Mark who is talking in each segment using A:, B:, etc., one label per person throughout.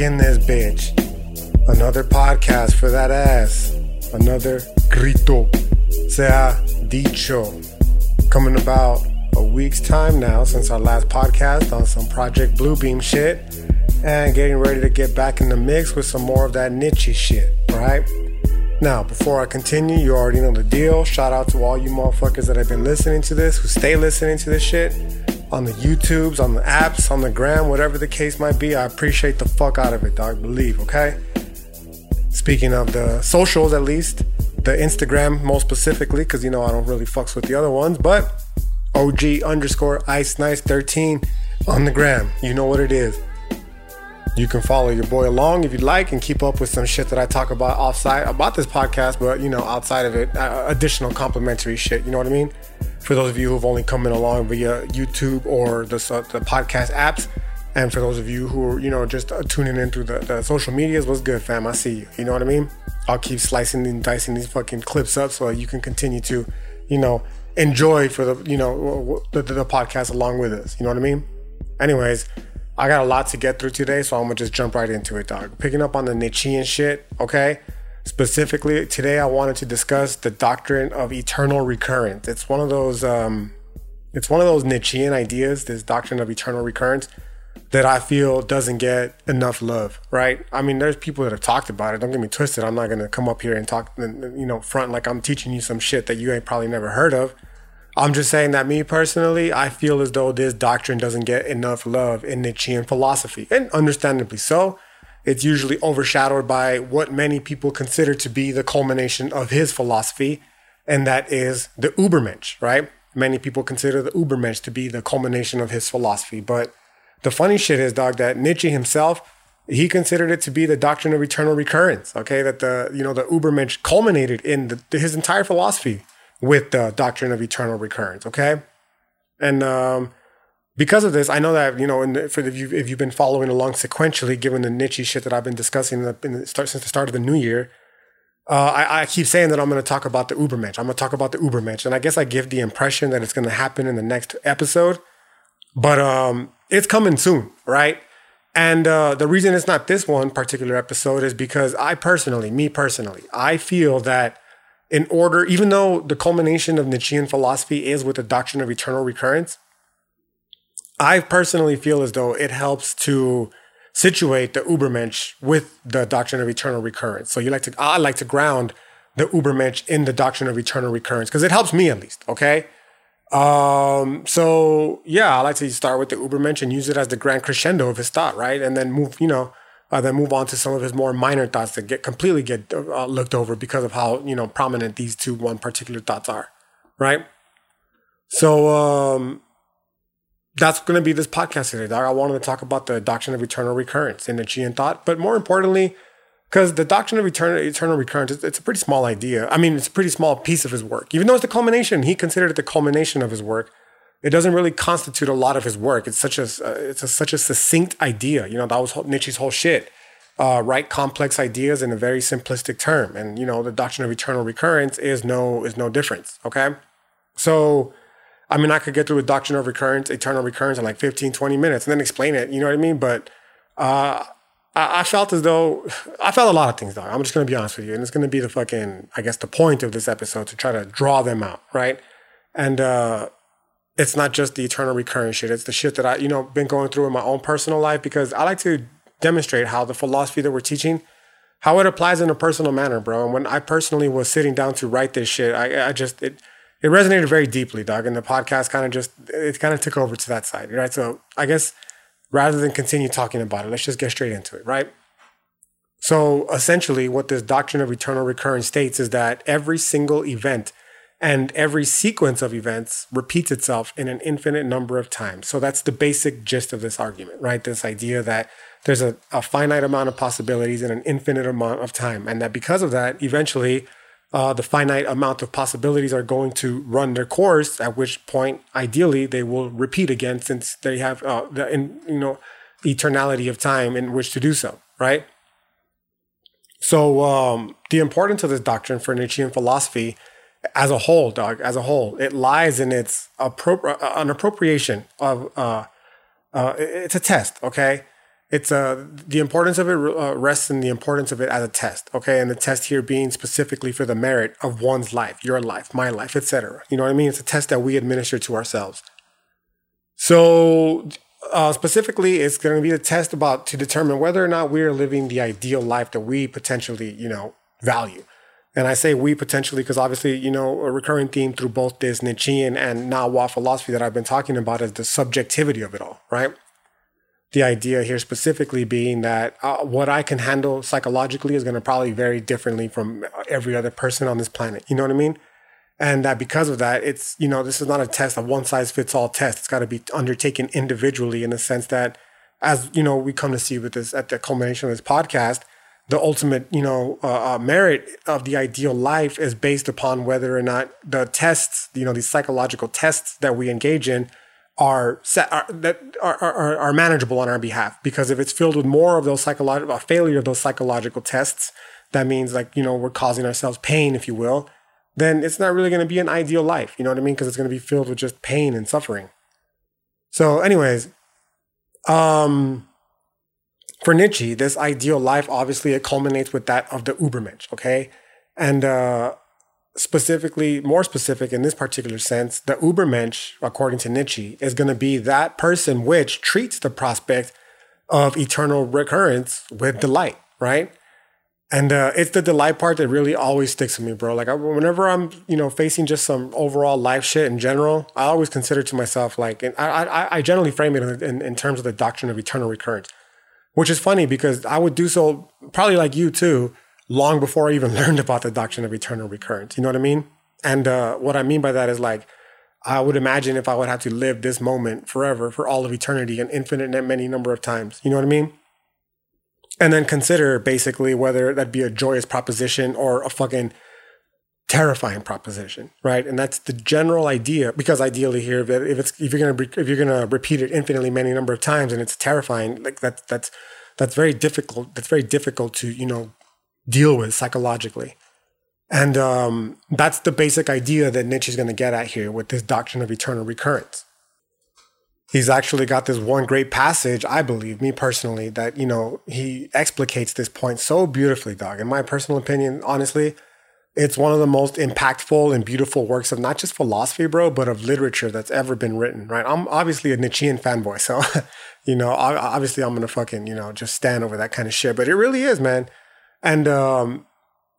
A: in this bitch. Another podcast for that ass. Another grito. Sea dicho. Coming about a week's time now since our last podcast on some Project Bluebeam shit. And getting ready to get back in the mix with some more of that Nietzsche shit, right? Now, before I continue, you already know the deal. Shout out to all you motherfuckers that have been listening to this, who stay listening to this shit on the YouTubes, on the apps, on the gram, whatever the case might be. I appreciate the fuck out of it, dog. Believe, okay? Speaking of the socials, at least, the Instagram most specifically, because you know I don't really fucks with the other ones, but OG underscore ice nice 13 on the gram. You know what it is. You can follow your boy along if you'd like and keep up with some shit that I talk about offside about this podcast, but you know, outside of it, uh, additional complimentary shit. You know what I mean? For those of you who've only come in along via YouTube or the, uh, the podcast apps, and for those of you who are, you know, just uh, tuning in through the, the social medias, what's good, fam? I see you. You know what I mean? I'll keep slicing and dicing these fucking clips up so you can continue to, you know, enjoy for the, you know, the, the podcast along with us. You know what I mean? Anyways, I got a lot to get through today, so I'm gonna just jump right into it, dog. Picking up on the Nietzschean shit, okay? Specifically, today I wanted to discuss the doctrine of eternal recurrence. It's one of those, um, it's one of those Nietzschean ideas, this doctrine of eternal recurrence, that I feel doesn't get enough love, right? I mean, there's people that have talked about it. Don't get me twisted. I'm not gonna come up here and talk, you know, front like I'm teaching you some shit that you ain't probably never heard of. I'm just saying that me personally, I feel as though this doctrine doesn't get enough love in Nietzschean philosophy, and understandably so. It's usually overshadowed by what many people consider to be the culmination of his philosophy, and that is the Übermensch, right? Many people consider the Übermensch to be the culmination of his philosophy. But the funny shit is, dog, that Nietzsche himself, he considered it to be the doctrine of eternal recurrence, okay? That the, you know, the Übermensch culminated in the, his entire philosophy with the doctrine of eternal recurrence. Okay, and um, because of this, I know that you know, in the, for if you if you've been following along sequentially, given the Nietzsche shit that I've been discussing in the, in the start since the start of the new year. Uh, I, I, keep saying that I'm going to talk about the Übermensch. I'm going to talk about the Übermensch, and I guess I give the impression that it's going to happen in the next episode, but um, it's coming soon, right? And uh, the reason it's not this one particular episode is because I personally, me personally, I feel that in order, even though the culmination of Nietzschean philosophy is with the doctrine of eternal recurrence, I personally feel as though it helps to situate the Übermensch with the doctrine of eternal recurrence. So you like to, I like to ground the Übermensch in the doctrine of eternal recurrence because it helps me at least. Okay. Um, so yeah, I like to start with the Übermensch and use it as the grand crescendo of his thought, right? And then move, you know, uh, then move on to some of his more minor thoughts that get completely get uh, looked over because of how you know prominent these two one particular thoughts are, right? So um, that's going to be this podcast today. I wanted to talk about the doctrine of eternal recurrence in Nietzschean thought, but more importantly, because the doctrine of eternal eternal recurrence, it's, it's a pretty small idea. I mean, it's a pretty small piece of his work, even though it's the culmination. He considered it the culmination of his work it doesn't really constitute a lot of his work. It's such a uh, it's a, such a succinct idea. You know, that was Nietzsche's whole shit. Uh, write complex ideas in a very simplistic term, and you know, the doctrine of eternal recurrence is no is no difference. Okay, so I mean, I could get through a doctrine of recurrence, eternal recurrence in like 15, 20 minutes, and then explain it. You know what I mean? But uh, I, I, felt as though I felt a lot of things. Though I'm just gonna be honest with you, and it's gonna be the fucking I guess the point of this episode to try to draw them out, right? And uh, it's not just the eternal recurring shit. It's the shit that I, you know, been going through in my own personal life because I like to demonstrate how the philosophy that we're teaching, how it applies in a personal manner, bro. And when I personally was sitting down to write this shit, I, I just it it resonated very deeply, dog. And the podcast kind of just it kind of took over to that side, right? So I guess rather than continue talking about it, let's just get straight into it, right? So essentially, what this doctrine of eternal recurrence states is that every single event and every sequence of events repeats itself in an infinite number of times. So that's the basic gist of this argument, right? This idea that there's a, a finite amount of possibilities in an infinite amount of time. And that because of that, eventually uh, the finite amount of possibilities are going to run their course, at which point, ideally, they will repeat again since they have uh, the in, you know eternality of time in which to do so, right? So um, the importance of this doctrine for Nietzschean philosophy as a whole, dog, as a whole. It lies in its appropri- uh, an appropriation of, uh, uh, it's a test, okay? It's uh, the importance of it uh, rests in the importance of it as a test, okay? And the test here being specifically for the merit of one's life, your life, my life, etc. You know what I mean? It's a test that we administer to ourselves. So uh, specifically, it's going to be a test about to determine whether or not we are living the ideal life that we potentially, you know, value. And I say we potentially because obviously, you know, a recurring theme through both this Nietzschean and Nahua philosophy that I've been talking about is the subjectivity of it all, right? The idea here specifically being that uh, what I can handle psychologically is going to probably vary differently from every other person on this planet. You know what I mean? And that because of that, it's, you know, this is not a test, a one size fits all test. It's got to be undertaken individually in the sense that, as, you know, we come to see with this at the culmination of this podcast, the ultimate, you know, uh, uh, merit of the ideal life is based upon whether or not the tests, you know, these psychological tests that we engage in are set are, that are, are, are manageable on our behalf. Because if it's filled with more of those psychological, a failure of those psychological tests, that means like you know we're causing ourselves pain, if you will. Then it's not really going to be an ideal life. You know what I mean? Because it's going to be filled with just pain and suffering. So, anyways, um, for Nietzsche, this ideal life obviously it culminates with that of the Ubermensch, okay? And uh, specifically, more specific in this particular sense, the Ubermensch, according to Nietzsche, is going to be that person which treats the prospect of eternal recurrence with delight, right? And uh, it's the delight part that really always sticks with me, bro. Like I, whenever I'm, you know, facing just some overall life shit in general, I always consider to myself like, and I, I, I generally frame it in, in terms of the doctrine of eternal recurrence which is funny because I would do so probably like you too, long before I even learned about the doctrine of eternal recurrence. You know what I mean? And uh, what I mean by that is like, I would imagine if I would have to live this moment forever for all of eternity, an infinite and many number of times. You know what I mean? And then consider basically whether that'd be a joyous proposition or a fucking terrifying proposition, right? And that's the general idea. Because ideally, here, if it's if you're gonna if you're gonna repeat it infinitely many number of times and it's terrifying, like that's that's that's very difficult. That's very difficult to you know deal with psychologically. And um, that's the basic idea that Nietzsche's going to get at here with this doctrine of eternal recurrence. He's actually got this one great passage, I believe, me personally, that, you know, he explicates this point so beautifully, dog. In my personal opinion, honestly, it's one of the most impactful and beautiful works of not just philosophy, bro, but of literature that's ever been written, right? I'm obviously a Nietzschean fanboy, so, you know, obviously I'm gonna fucking, you know, just stand over that kind of shit, but it really is, man. And um,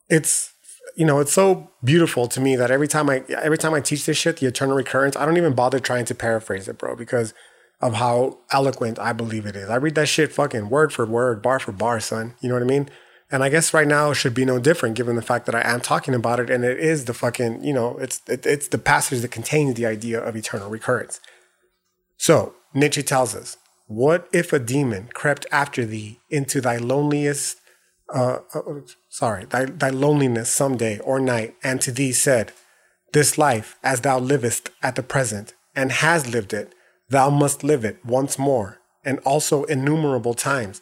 A: it's, you know, it's so beautiful to me that every time I every time I teach this shit, the eternal recurrence, I don't even bother trying to paraphrase it, bro, because of how eloquent I believe it is. I read that shit fucking word for word, bar for bar, son. You know what I mean? And I guess right now it should be no different given the fact that I am talking about it and it is the fucking, you know, it's it, it's the passage that contains the idea of eternal recurrence. So, Nietzsche tells us, what if a demon crept after thee into thy loneliest uh, uh, sorry, thy, thy loneliness some day or night, and to thee said, This life, as thou livest at the present, and has lived it, thou must live it once more, and also innumerable times,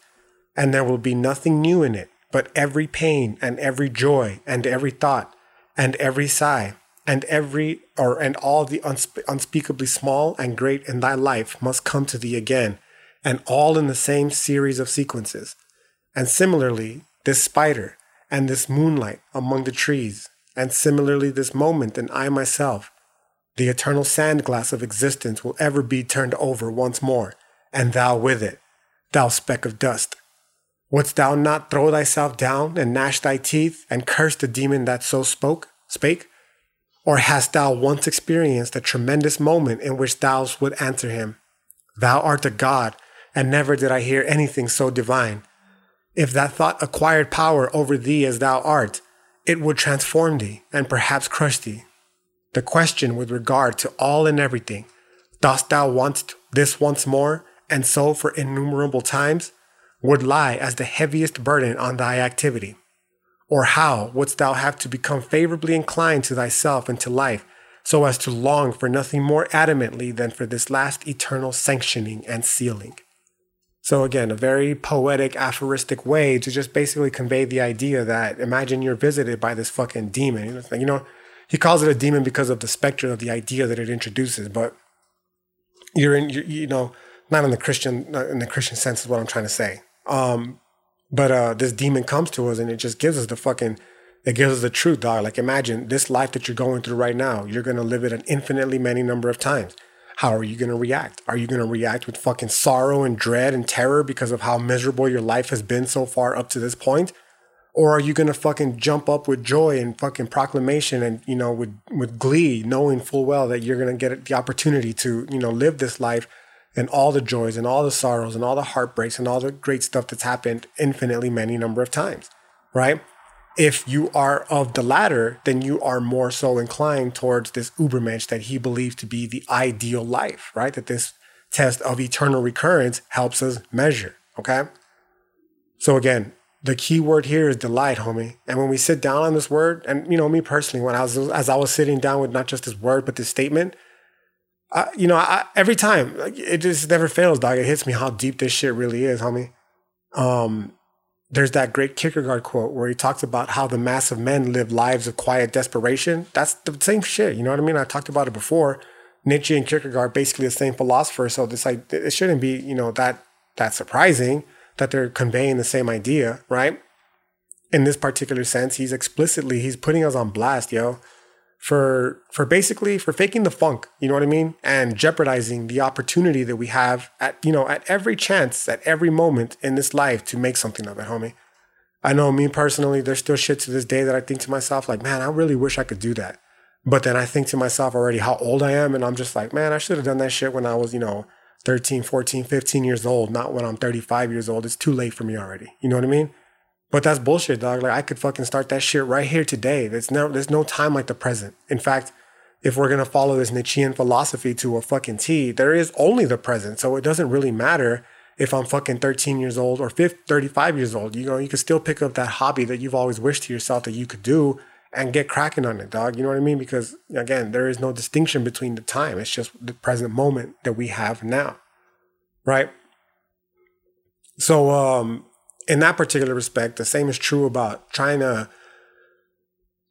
A: and there will be nothing new in it, but every pain and every joy and every thought and every sigh and every or and all the unspe- unspeakably small and great in thy life must come to thee again and all in the same series of sequences. And similarly this spider and this moonlight among the trees and similarly this moment and i myself the eternal sand glass of existence will ever be turned over once more and thou with it thou speck of dust Wouldst thou not throw thyself down and gnash thy teeth and curse the demon that so spoke, spake? Or hast thou once experienced a tremendous moment in which thou would answer him, Thou art a god, and never did I hear anything so divine. If that thought acquired power over thee as thou art, it would transform thee and perhaps crush thee. The question with regard to all and everything, dost thou want this once more, and so for innumerable times? Would lie as the heaviest burden on thy activity? Or how wouldst thou have to become favorably inclined to thyself and to life, so as to long for nothing more adamantly than for this last eternal sanctioning and sealing? So, again, a very poetic, aphoristic way to just basically convey the idea that imagine you're visited by this fucking demon. You know, he calls it a demon because of the spectrum of the idea that it introduces. But you're in, you're, you know, not in the Christian in the Christian sense is what I'm trying to say. Um, but uh, this demon comes to us and it just gives us the fucking, it gives us the truth, dog. Like imagine this life that you're going through right now. You're gonna live it an infinitely many number of times. How are you gonna react? Are you gonna react with fucking sorrow and dread and terror because of how miserable your life has been so far up to this point? Or are you gonna fucking jump up with joy and fucking proclamation and you know with with glee, knowing full well that you're gonna get the opportunity to you know live this life and all the joys and all the sorrows and all the heartbreaks and all the great stuff that's happened infinitely many number of times, right? If you are of the latter, then you are more so inclined towards this Ubermensch that he believes to be the ideal life, right? That this test of eternal recurrence helps us measure, okay? So again, the key word here is delight, homie. And when we sit down on this word, and you know, me personally, when I was as I was sitting down with not just this word but this statement, You know, I, every time like, it just never fails, dog. It hits me how deep this shit really is, homie. Um, there's that great Kierkegaard quote where he talks about how the mass of men live lives of quiet desperation. That's the same shit. You know what I mean? I talked about it before. Nietzsche and Kierkegaard basically the same philosopher, so this like it shouldn't be you know that that surprising that they're conveying the same idea, right? In this particular sense, he's explicitly he's putting us on blast, yo, for for basically for faking the funk, you know what I mean? And jeopardizing the opportunity that we have at you know at every chance, at every moment in this life to make something of it, homie. I know me personally, there's still shit to this day that I think to myself, like, man, I really wish I could do that. But then I think to myself already how old I am, and I'm just like, man, I should have done that shit when I was, you know, 13, 14, 15 years old, not when I'm 35 years old. It's too late for me already. You know what I mean? But that's bullshit, dog. Like I could fucking start that shit right here today. There's no there's no time like the present. In fact, if we're gonna follow this Nietzschean philosophy to a fucking T, there is only the present. So it doesn't really matter if I'm fucking 13 years old or 50, 35 years old. You know, you can still pick up that hobby that you've always wished to yourself that you could do and get cracking on it, dog. You know what I mean? Because again, there is no distinction between the time. It's just the present moment that we have now right? So, um, in that particular respect, the same is true about trying to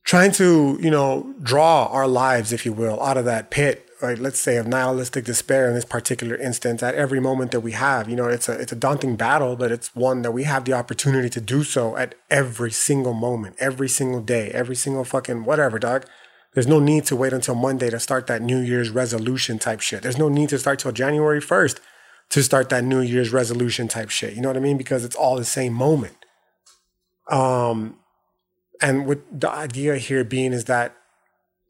A: trying to you know draw our lives, if you will, out of that pit, right? Let's say of nihilistic despair in this particular instance. At every moment that we have, you know, it's a it's a daunting battle, but it's one that we have the opportunity to do so at every single moment, every single day, every single fucking whatever, dog. There's no need to wait until Monday to start that New Year's resolution type shit. There's no need to start till January 1st to start that New Year's resolution type shit. You know what I mean? Because it's all the same moment. Um, and what the idea here being is that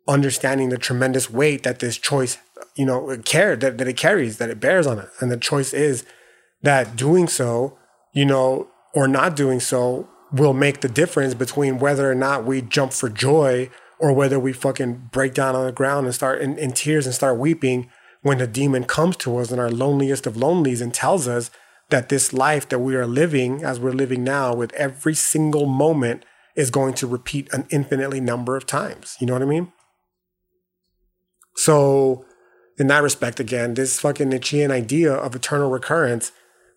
A: understanding the tremendous weight that this choice, you know, care that, that it carries, that it bears on it. And the choice is that doing so, you know, or not doing so will make the difference between whether or not we jump for joy or whether we fucking break down on the ground and start in, in tears and start weeping when the demon comes to us in our loneliest of lonelies and tells us that this life that we are living as we're living now with every single moment is going to repeat an infinitely number of times. You know what I mean? So, in that respect, again, this fucking Nietzschean idea of eternal recurrence,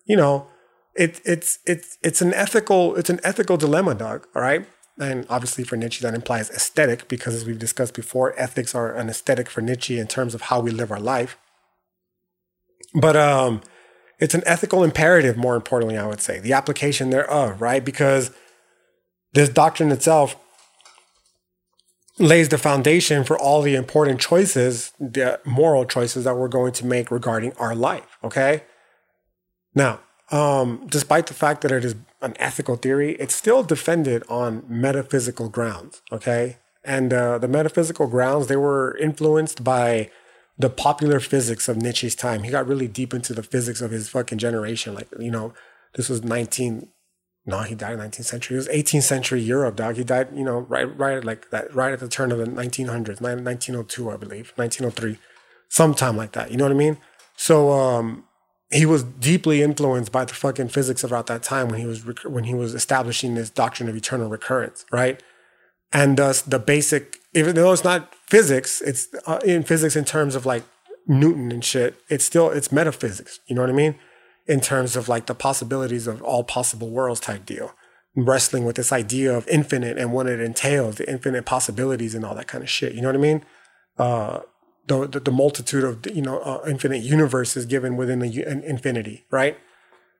A: you know, it, it's it's it's an ethical it's an ethical dilemma, dog. All right, and obviously for Nietzsche that implies aesthetic because as we've discussed before, ethics are an aesthetic for Nietzsche in terms of how we live our life. But um, it's an ethical imperative, more importantly, I would say, the application thereof, right? Because this doctrine itself lays the foundation for all the important choices, the moral choices that we're going to make regarding our life, okay? Now, um, despite the fact that it is an ethical theory, it's still defended on metaphysical grounds, okay? And uh, the metaphysical grounds, they were influenced by the popular physics of Nietzsche's time. He got really deep into the physics of his fucking generation. Like, you know, this was 19, no, he died in 19th century. It was 18th century Europe, dog. He died, you know, right, right, like that, right at the turn of the 1900s, 1902, I believe, 1903, sometime like that. You know what I mean? So, um, he was deeply influenced by the fucking physics about that time when he was rec- when he was establishing this doctrine of eternal recurrence, right? And thus the basic, even though it's not physics, it's uh, in physics in terms of like Newton and shit. It's still it's metaphysics. You know what I mean? In terms of like the possibilities of all possible worlds type deal. wrestling with this idea of infinite and what it entails, the infinite possibilities and all that kind of shit. You know what I mean? Uh, the, the, the multitude of you know uh, infinite universes given within the infinity, right?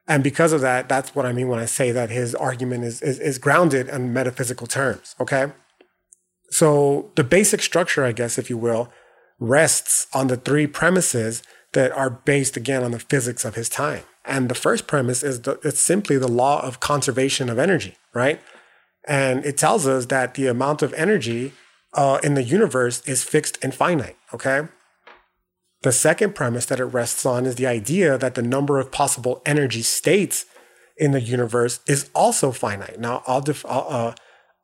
A: And because of that, that's what I mean when I say that his argument is, is, is grounded in metaphysical terms. Okay. So the basic structure, I guess, if you will, rests on the three premises that are based again on the physics of his time. And the first premise is the, it's simply the law of conservation of energy, right? And it tells us that the amount of energy uh, in the universe is fixed and finite, okay? The second premise that it rests on is the idea that the number of possible energy states in the universe is also finite. Now, I'll, def- I'll, uh,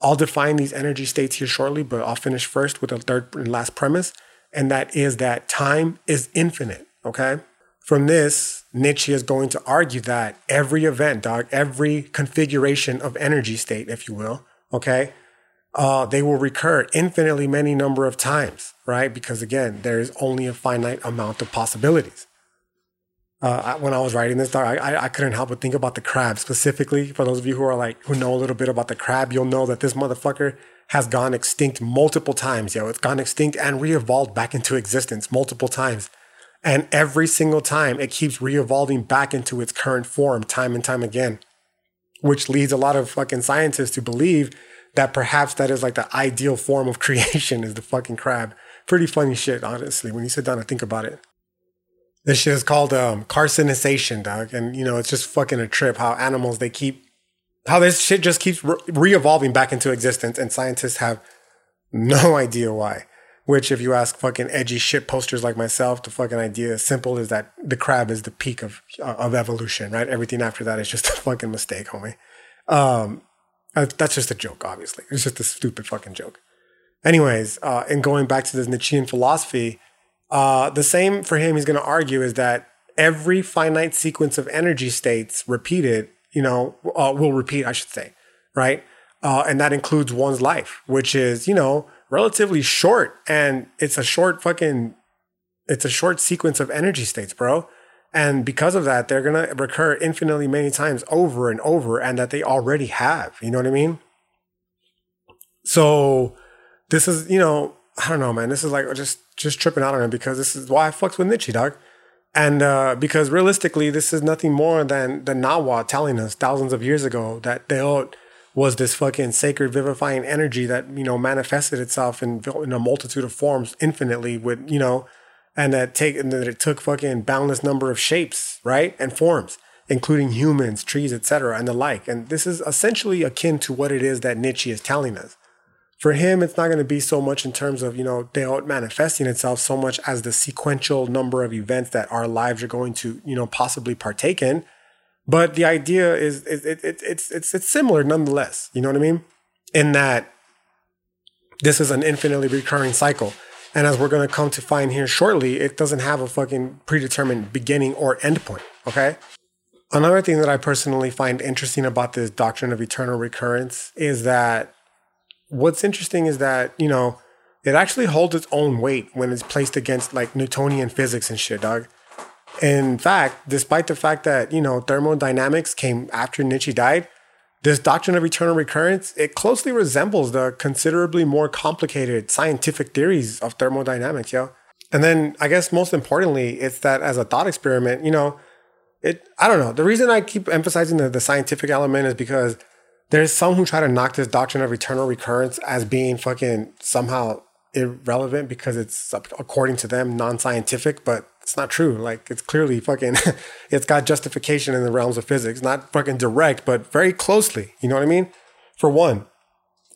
A: I'll define these energy states here shortly, but I'll finish first with the third and last premise, and that is that time is infinite, okay? From this, Nietzsche is going to argue that every event, dog, every configuration of energy state, if you will, okay, uh, they will recur infinitely many number of times, right? Because again, there is only a finite amount of possibilities. Uh, when I was writing this, I, I, I couldn't help but think about the crab specifically. For those of you who are like who know a little bit about the crab, you'll know that this motherfucker has gone extinct multiple times. Yo, it's gone extinct and re-evolved back into existence multiple times, and every single time it keeps re-evolving back into its current form, time and time again, which leads a lot of fucking scientists to believe that perhaps that is like the ideal form of creation is the fucking crab. Pretty funny shit, honestly, when you sit down and think about it. This shit is called um, carcinization, dog. And, you know, it's just fucking a trip how animals, they keep, how this shit just keeps re evolving back into existence. And scientists have no idea why. Which, if you ask fucking edgy shit posters like myself, the fucking idea is simple is that the crab is the peak of, uh, of evolution, right? Everything after that is just a fucking mistake, homie. Um, uh, that's just a joke, obviously. It's just a stupid fucking joke. Anyways, uh, and going back to this Nietzschean philosophy, uh, the same for him, he's going to argue is that every finite sequence of energy states repeated, you know, uh, will repeat, I should say, right? Uh, and that includes one's life, which is, you know, relatively short. And it's a short fucking, it's a short sequence of energy states, bro. And because of that, they're going to recur infinitely many times over and over, and that they already have. You know what I mean? So this is, you know, I don't know, man. This is like just just tripping out on him because this is why I fucks with Nietzsche, dog. And uh, because realistically, this is nothing more than the Nahua telling us thousands of years ago that Teotl was this fucking sacred vivifying energy that you know manifested itself in, in a multitude of forms infinitely with you know and that take and that it took fucking boundless number of shapes, right, and forms, including humans, trees, etc., and the like. And this is essentially akin to what it is that Nietzsche is telling us. For him, it's not going to be so much in terms of you know Teotl manifesting itself so much as the sequential number of events that our lives are going to you know possibly partake in. But the idea is, is it, it, it's it's it's similar nonetheless. You know what I mean? In that this is an infinitely recurring cycle and as we're going to come to find here shortly, it doesn't have a fucking predetermined beginning or end point. Okay. Another thing that I personally find interesting about this doctrine of eternal recurrence is that what's interesting is that, you know, it actually holds its own weight when it's placed against like Newtonian physics and shit, dog. In fact, despite the fact that, you know, thermodynamics came after Nietzsche died, this doctrine of eternal recurrence, it closely resembles the considerably more complicated scientific theories of thermodynamics, yo. And then I guess most importantly, it's that as a thought experiment, you know, it I don't know. The reason I keep emphasizing the, the scientific element is because there's some who try to knock this doctrine of eternal recurrence as being fucking somehow irrelevant because it's according to them non-scientific, but it's not true. Like it's clearly fucking, it's got justification in the realms of physics, not fucking direct, but very closely. You know what I mean? For one.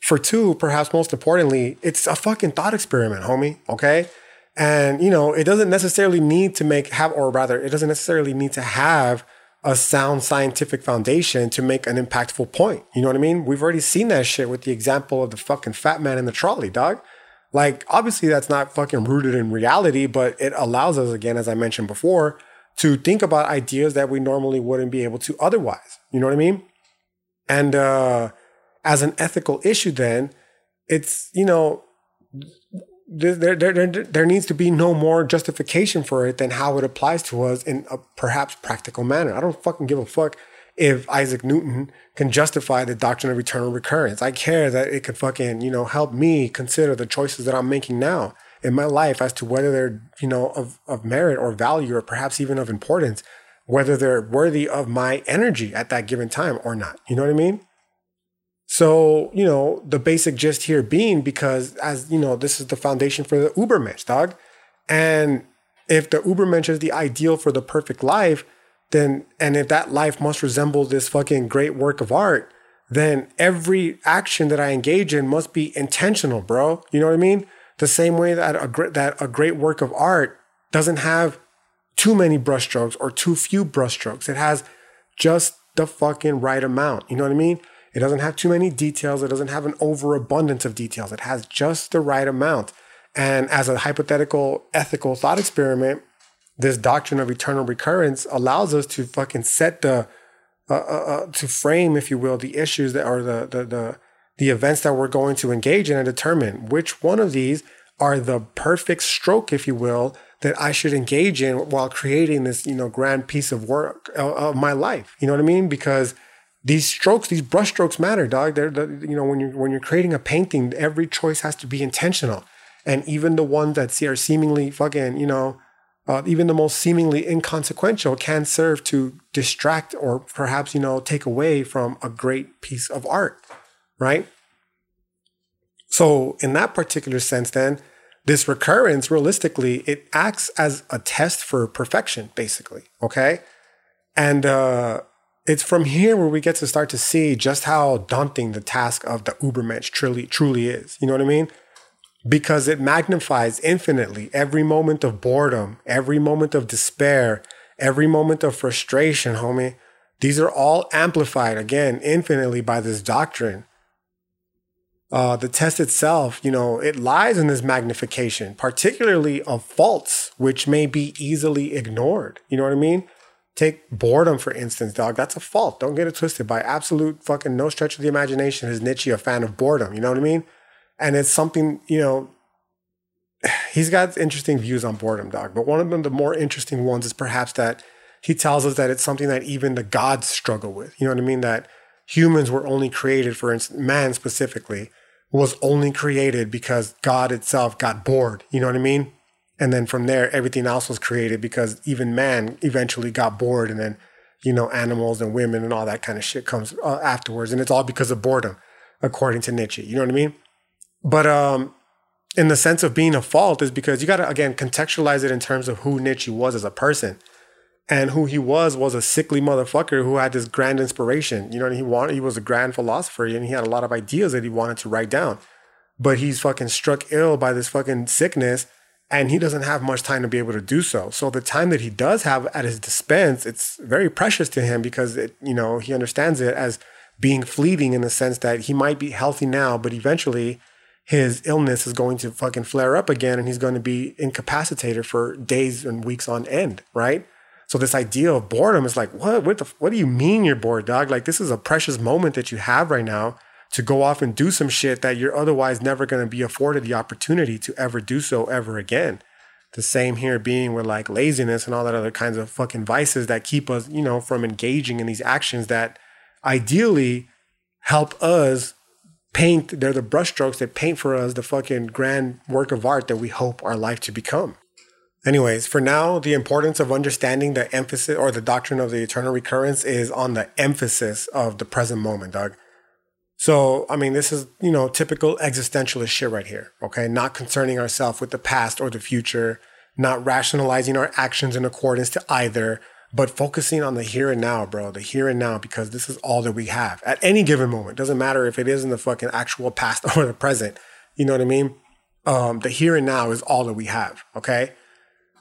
A: For two, perhaps most importantly, it's a fucking thought experiment, homie. Okay. And, you know, it doesn't necessarily need to make, have, or rather, it doesn't necessarily need to have a sound scientific foundation to make an impactful point. You know what I mean? We've already seen that shit with the example of the fucking fat man in the trolley, dog. Like, obviously, that's not fucking rooted in reality, but it allows us, again, as I mentioned before, to think about ideas that we normally wouldn't be able to otherwise. You know what I mean? And uh, as an ethical issue, then, it's, you know, there, there, there, there needs to be no more justification for it than how it applies to us in a perhaps practical manner. I don't fucking give a fuck if Isaac Newton can justify the doctrine of eternal recurrence. I care that it could fucking, you know, help me consider the choices that I'm making now in my life as to whether they're, you know, of, of merit or value or perhaps even of importance, whether they're worthy of my energy at that given time or not. You know what I mean? So, you know, the basic gist here being because as you know, this is the foundation for the Ubermensch, dog. And if the Ubermensch is the ideal for the perfect life, then and if that life must resemble this fucking great work of art, then every action that I engage in must be intentional, bro. You know what I mean? The same way that a great that a great work of art doesn't have too many brushstrokes or too few brushstrokes. It has just the fucking right amount. You know what I mean? It doesn't have too many details. It doesn't have an overabundance of details. It has just the right amount. And as a hypothetical ethical thought experiment, this doctrine of eternal recurrence allows us to fucking set the, uh, uh, uh, to frame, if you will, the issues that are the, the, the, the events that we're going to engage in and determine which one of these are the perfect stroke, if you will, that I should engage in while creating this, you know, grand piece of work uh, of my life. You know what I mean? Because these strokes, these brush strokes matter, dog. They're, the, you know, when you're when you're creating a painting, every choice has to be intentional, and even the ones that are seemingly fucking, you know, uh, even the most seemingly inconsequential can serve to distract or perhaps you know take away from a great piece of art, right? So in that particular sense, then this recurrence, realistically, it acts as a test for perfection, basically. Okay, and uh, it's from here where we get to start to see just how daunting the task of the Ubermensch truly truly is. You know what I mean? Because it magnifies infinitely every moment of boredom, every moment of despair, every moment of frustration, homie. These are all amplified again infinitely by this doctrine. Uh, the test itself, you know, it lies in this magnification, particularly of faults, which may be easily ignored. You know what I mean? Take boredom, for instance, dog. That's a fault. Don't get it twisted. By absolute fucking no stretch of the imagination is Nietzsche a fan of boredom. You know what I mean? And it's something, you know, he's got interesting views on boredom, dog. But one of them, the more interesting ones, is perhaps that he tells us that it's something that even the gods struggle with. You know what I mean? That humans were only created, for instance, man specifically, was only created because God itself got bored. You know what I mean? and then from there everything else was created because even man eventually got bored and then you know animals and women and all that kind of shit comes uh, afterwards and it's all because of boredom according to nietzsche you know what i mean but um in the sense of being a fault is because you got to again contextualize it in terms of who nietzsche was as a person. And who he was was a sickly motherfucker who had this grand inspiration. You know he wanted he was a grand philosopher and he had a lot of ideas that he wanted to write down. But he's fucking struck ill by this fucking sickness and he doesn't have much time to be able to do so. So the time that he does have at his dispense, it's very precious to him because it, you know, he understands it as being fleeting in the sense that he might be healthy now, but eventually his illness is going to fucking flare up again and he's going to be incapacitated for days and weeks on end, right? So this idea of boredom is like, what? What the? What do you mean you're bored, dog? Like this is a precious moment that you have right now to go off and do some shit that you're otherwise never going to be afforded the opportunity to ever do so ever again. The same here being with like laziness and all that other kinds of fucking vices that keep us, you know, from engaging in these actions that ideally help us paint. They're the brushstrokes that paint for us the fucking grand work of art that we hope our life to become. Anyways, for now, the importance of understanding the emphasis or the doctrine of the eternal recurrence is on the emphasis of the present moment, dog. So, I mean, this is, you know, typical existentialist shit right here, okay? Not concerning ourselves with the past or the future, not rationalizing our actions in accordance to either, but focusing on the here and now, bro, the here and now, because this is all that we have at any given moment. Doesn't matter if it is in the fucking actual past or the present. You know what I mean? Um, the here and now is all that we have, okay?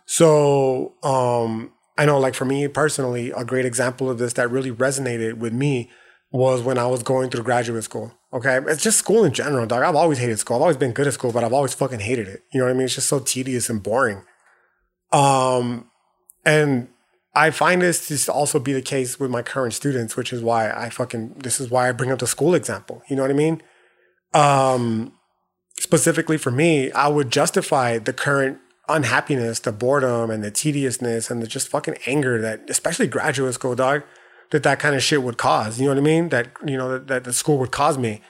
A: So, um, I know, like for me personally, a great example of this that really resonated with me was when I was going through graduate school. Okay. It's just school in general, dog. I've always hated school. I've always been good at school, but I've always fucking hated it. You know what I mean? It's just so tedious and boring. Um, and I find this to also be the case with my current students, which is why I fucking, this is why I bring up the school example. You know what I mean? Um, specifically for me, I would justify the current unhappiness, the boredom and the tediousness and the just fucking anger that, especially graduate school, dog that that kind of shit would cause. You know what I mean? That you know that, that the school would cause me,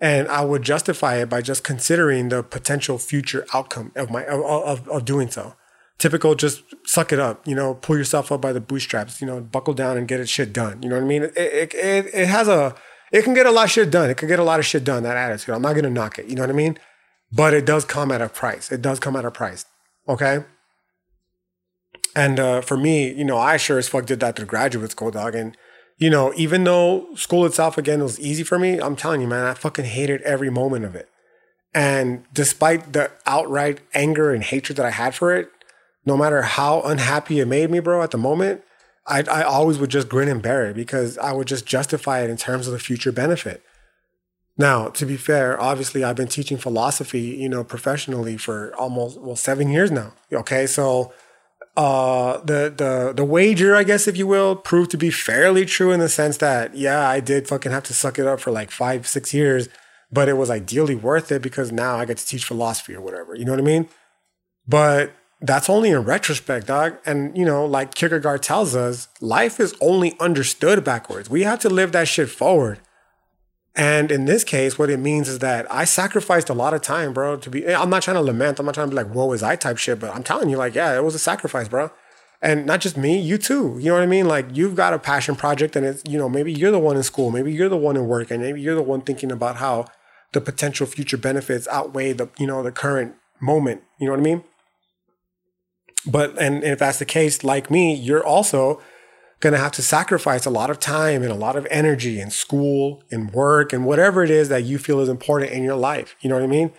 A: and I would justify it by just considering the potential future outcome of my of, of, of doing so. Typical, just suck it up. You know, pull yourself up by the bootstraps. You know, buckle down and get it shit done. You know what I mean? It it it, it has a it can get a lot of shit done. It can get a lot of shit done. That attitude. I'm not gonna knock it. You know what I mean? But it does come at a price. It does come at a price. Okay. And uh, for me, you know, I sure as fuck did that through graduate school, dog. And you know, even though school itself again was easy for me, I'm telling you, man, I fucking hated every moment of it. And despite the outright anger and hatred that I had for it, no matter how unhappy it made me, bro, at the moment, I, I always would just grin and bear it because I would just justify it in terms of the future benefit. Now, to be fair, obviously I've been teaching philosophy, you know, professionally for almost well seven years now. Okay, so uh, the the the wager, I guess, if you will, proved to be fairly true in the sense that yeah, I did fucking have to suck it up for like five six years, but it was ideally worth it because now I get to teach philosophy or whatever. You know what I mean? But that's only in retrospect, dog. And you know, like Kierkegaard tells us, life is only understood backwards. We have to live that shit forward. And in this case, what it means is that I sacrificed a lot of time, bro, to be, I'm not trying to lament. I'm not trying to be like, woe is I type shit, but I'm telling you, like, yeah, it was a sacrifice, bro. And not just me, you too. You know what I mean? Like, you've got a passion project and it's, you know, maybe you're the one in school, maybe you're the one in work, and maybe you're the one thinking about how the potential future benefits outweigh the, you know, the current moment. You know what I mean? But, and if that's the case, like me, you're also going to have to sacrifice a lot of time and a lot of energy in school, and work, and whatever it is that you feel is important in your life. You know what I mean?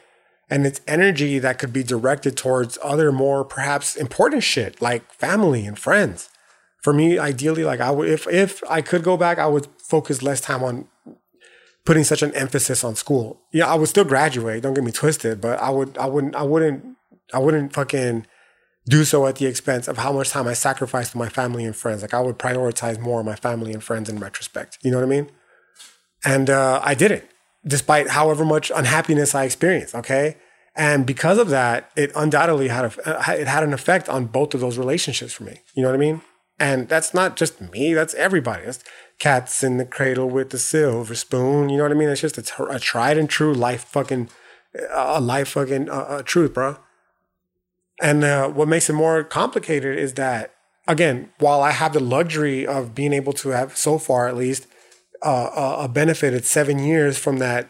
A: And it's energy that could be directed towards other more perhaps important shit like family and friends. For me, ideally, like I would, if if I could go back, I would focus less time on putting such an emphasis on school. Yeah, I would still graduate. Don't get me twisted, but I would, I wouldn't, I wouldn't, I wouldn't fucking do so at the expense of how much time I sacrificed to my family and friends. Like I would prioritize more my family and friends in retrospect. You know what I mean? And uh, I did it, despite however much unhappiness I experienced. Okay, and because of that, it undoubtedly had a it had an effect on both of those relationships for me. You know what I mean? And that's not just me; that's everybody. That's cats in the cradle with the silver spoon. You know what I mean? It's just a, a tried and true life fucking a life fucking uh, uh, truth, bro. And uh, what makes it more complicated is that, again, while I have the luxury of being able to have, so far at least, uh, a benefited seven years from that,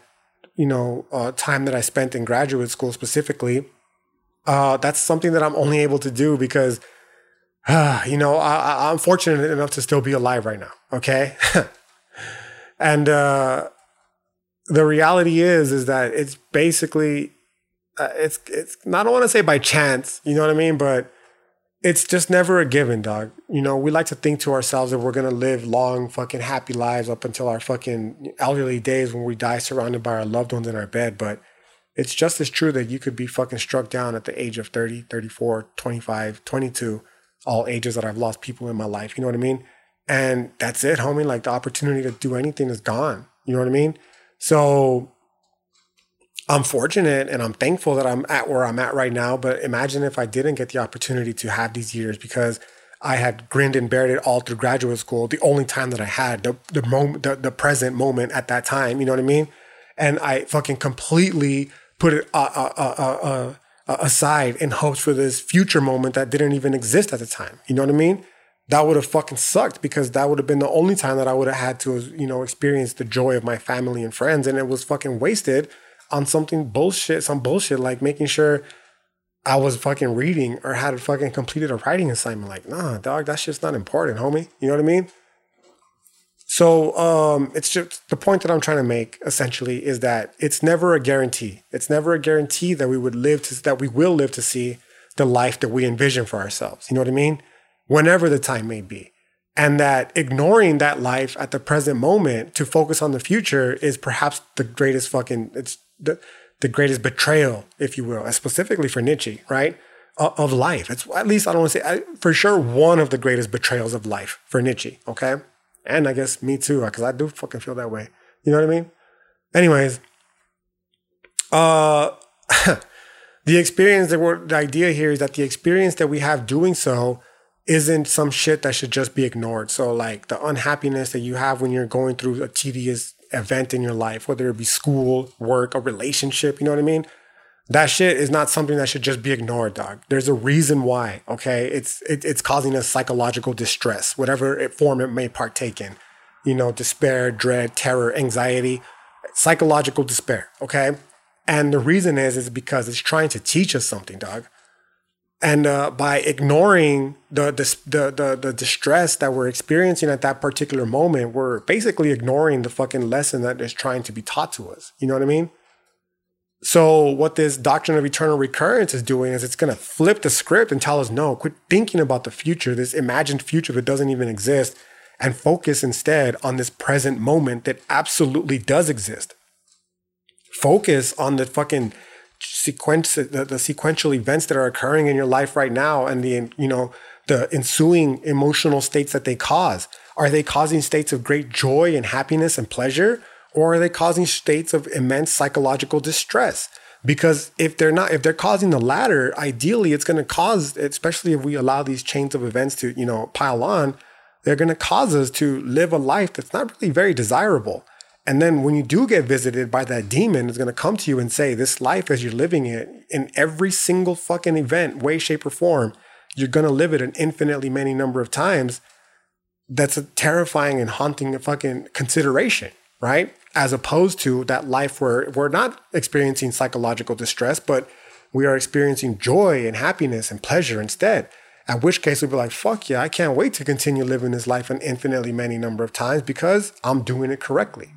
A: you know, uh, time that I spent in graduate school specifically, uh, that's something that I'm only able to do because, you know, I, am fortunate enough to still be alive right now. Okay. and uh, the reality is, is that it's basically uh, it's it's not I don't want to say by chance, you know what I mean, but it's just never a given, dog. You know, we like to think to ourselves that we're gonna live long, fucking happy lives up until our fucking elderly days when we die surrounded by our loved ones in our bed, but it's just as true that you could be fucking struck down at the age of 30, 34, 25, 22, all ages that I've lost people in my life, you know what I mean? And that's it, homie. Like the opportunity to do anything is gone. You know what I mean? So I'm fortunate and I'm thankful that I'm at where I'm at right now. But imagine if I didn't get the opportunity to have these years because I had grinned and bared it all through graduate school. The only time that I had the the moment, the, the present moment at that time. You know what I mean? And I fucking completely put it uh, uh, uh, uh, aside in hopes for this future moment that didn't even exist at the time. You know what I mean? That would have fucking sucked because that would have been the only time that I would have had to, you know, experience the joy of my family and friends, and it was fucking wasted on something bullshit, some bullshit like making sure I was fucking reading or had fucking completed a writing assignment. Like, nah, dog, that's just not important, homie. You know what I mean? So um, it's just the point that I'm trying to make essentially is that it's never a guarantee. It's never a guarantee that we would live to that we will live to see the life that we envision for ourselves. You know what I mean? Whenever the time may be. And that ignoring that life at the present moment to focus on the future is perhaps the greatest fucking it's the, the greatest betrayal, if you will, specifically for Nietzsche, right? Of life. It's at least I don't want to say for sure one of the greatest betrayals of life for Nietzsche. Okay, and I guess me too, because I do fucking feel that way. You know what I mean? Anyways, uh, the experience that we're the idea here is that the experience that we have doing so isn't some shit that should just be ignored. So, like the unhappiness that you have when you're going through a tedious event in your life, whether it be school, work, a relationship, you know what I mean? That shit is not something that should just be ignored, dog. There's a reason why, okay? It's it, it's causing us psychological distress, whatever it, form it may partake in. You know, despair, dread, terror, anxiety, psychological despair, okay? And the reason is is because it's trying to teach us something, dog. And uh, by ignoring the, the, the the distress that we're experiencing at that particular moment, we're basically ignoring the fucking lesson that is trying to be taught to us. You know what I mean? So what this doctrine of eternal recurrence is doing is it's going to flip the script and tell us, no, quit thinking about the future, this imagined future that doesn't even exist, and focus instead on this present moment that absolutely does exist. Focus on the fucking sequence the, the sequential events that are occurring in your life right now and the you know the ensuing emotional states that they cause. Are they causing states of great joy and happiness and pleasure or are they causing states of immense psychological distress? Because if they're not if they're causing the latter ideally it's going to cause especially if we allow these chains of events to you know pile on they're going to cause us to live a life that's not really very desirable and then when you do get visited by that demon, it's going to come to you and say, This life as you're living it in every single fucking event, way, shape, or form, you're going to live it an infinitely many number of times. That's a terrifying and haunting fucking consideration, right? As opposed to that life where we're not experiencing psychological distress, but we are experiencing joy and happiness and pleasure instead. At which case we'd be like, fuck yeah, I can't wait to continue living this life an infinitely many number of times because I'm doing it correctly.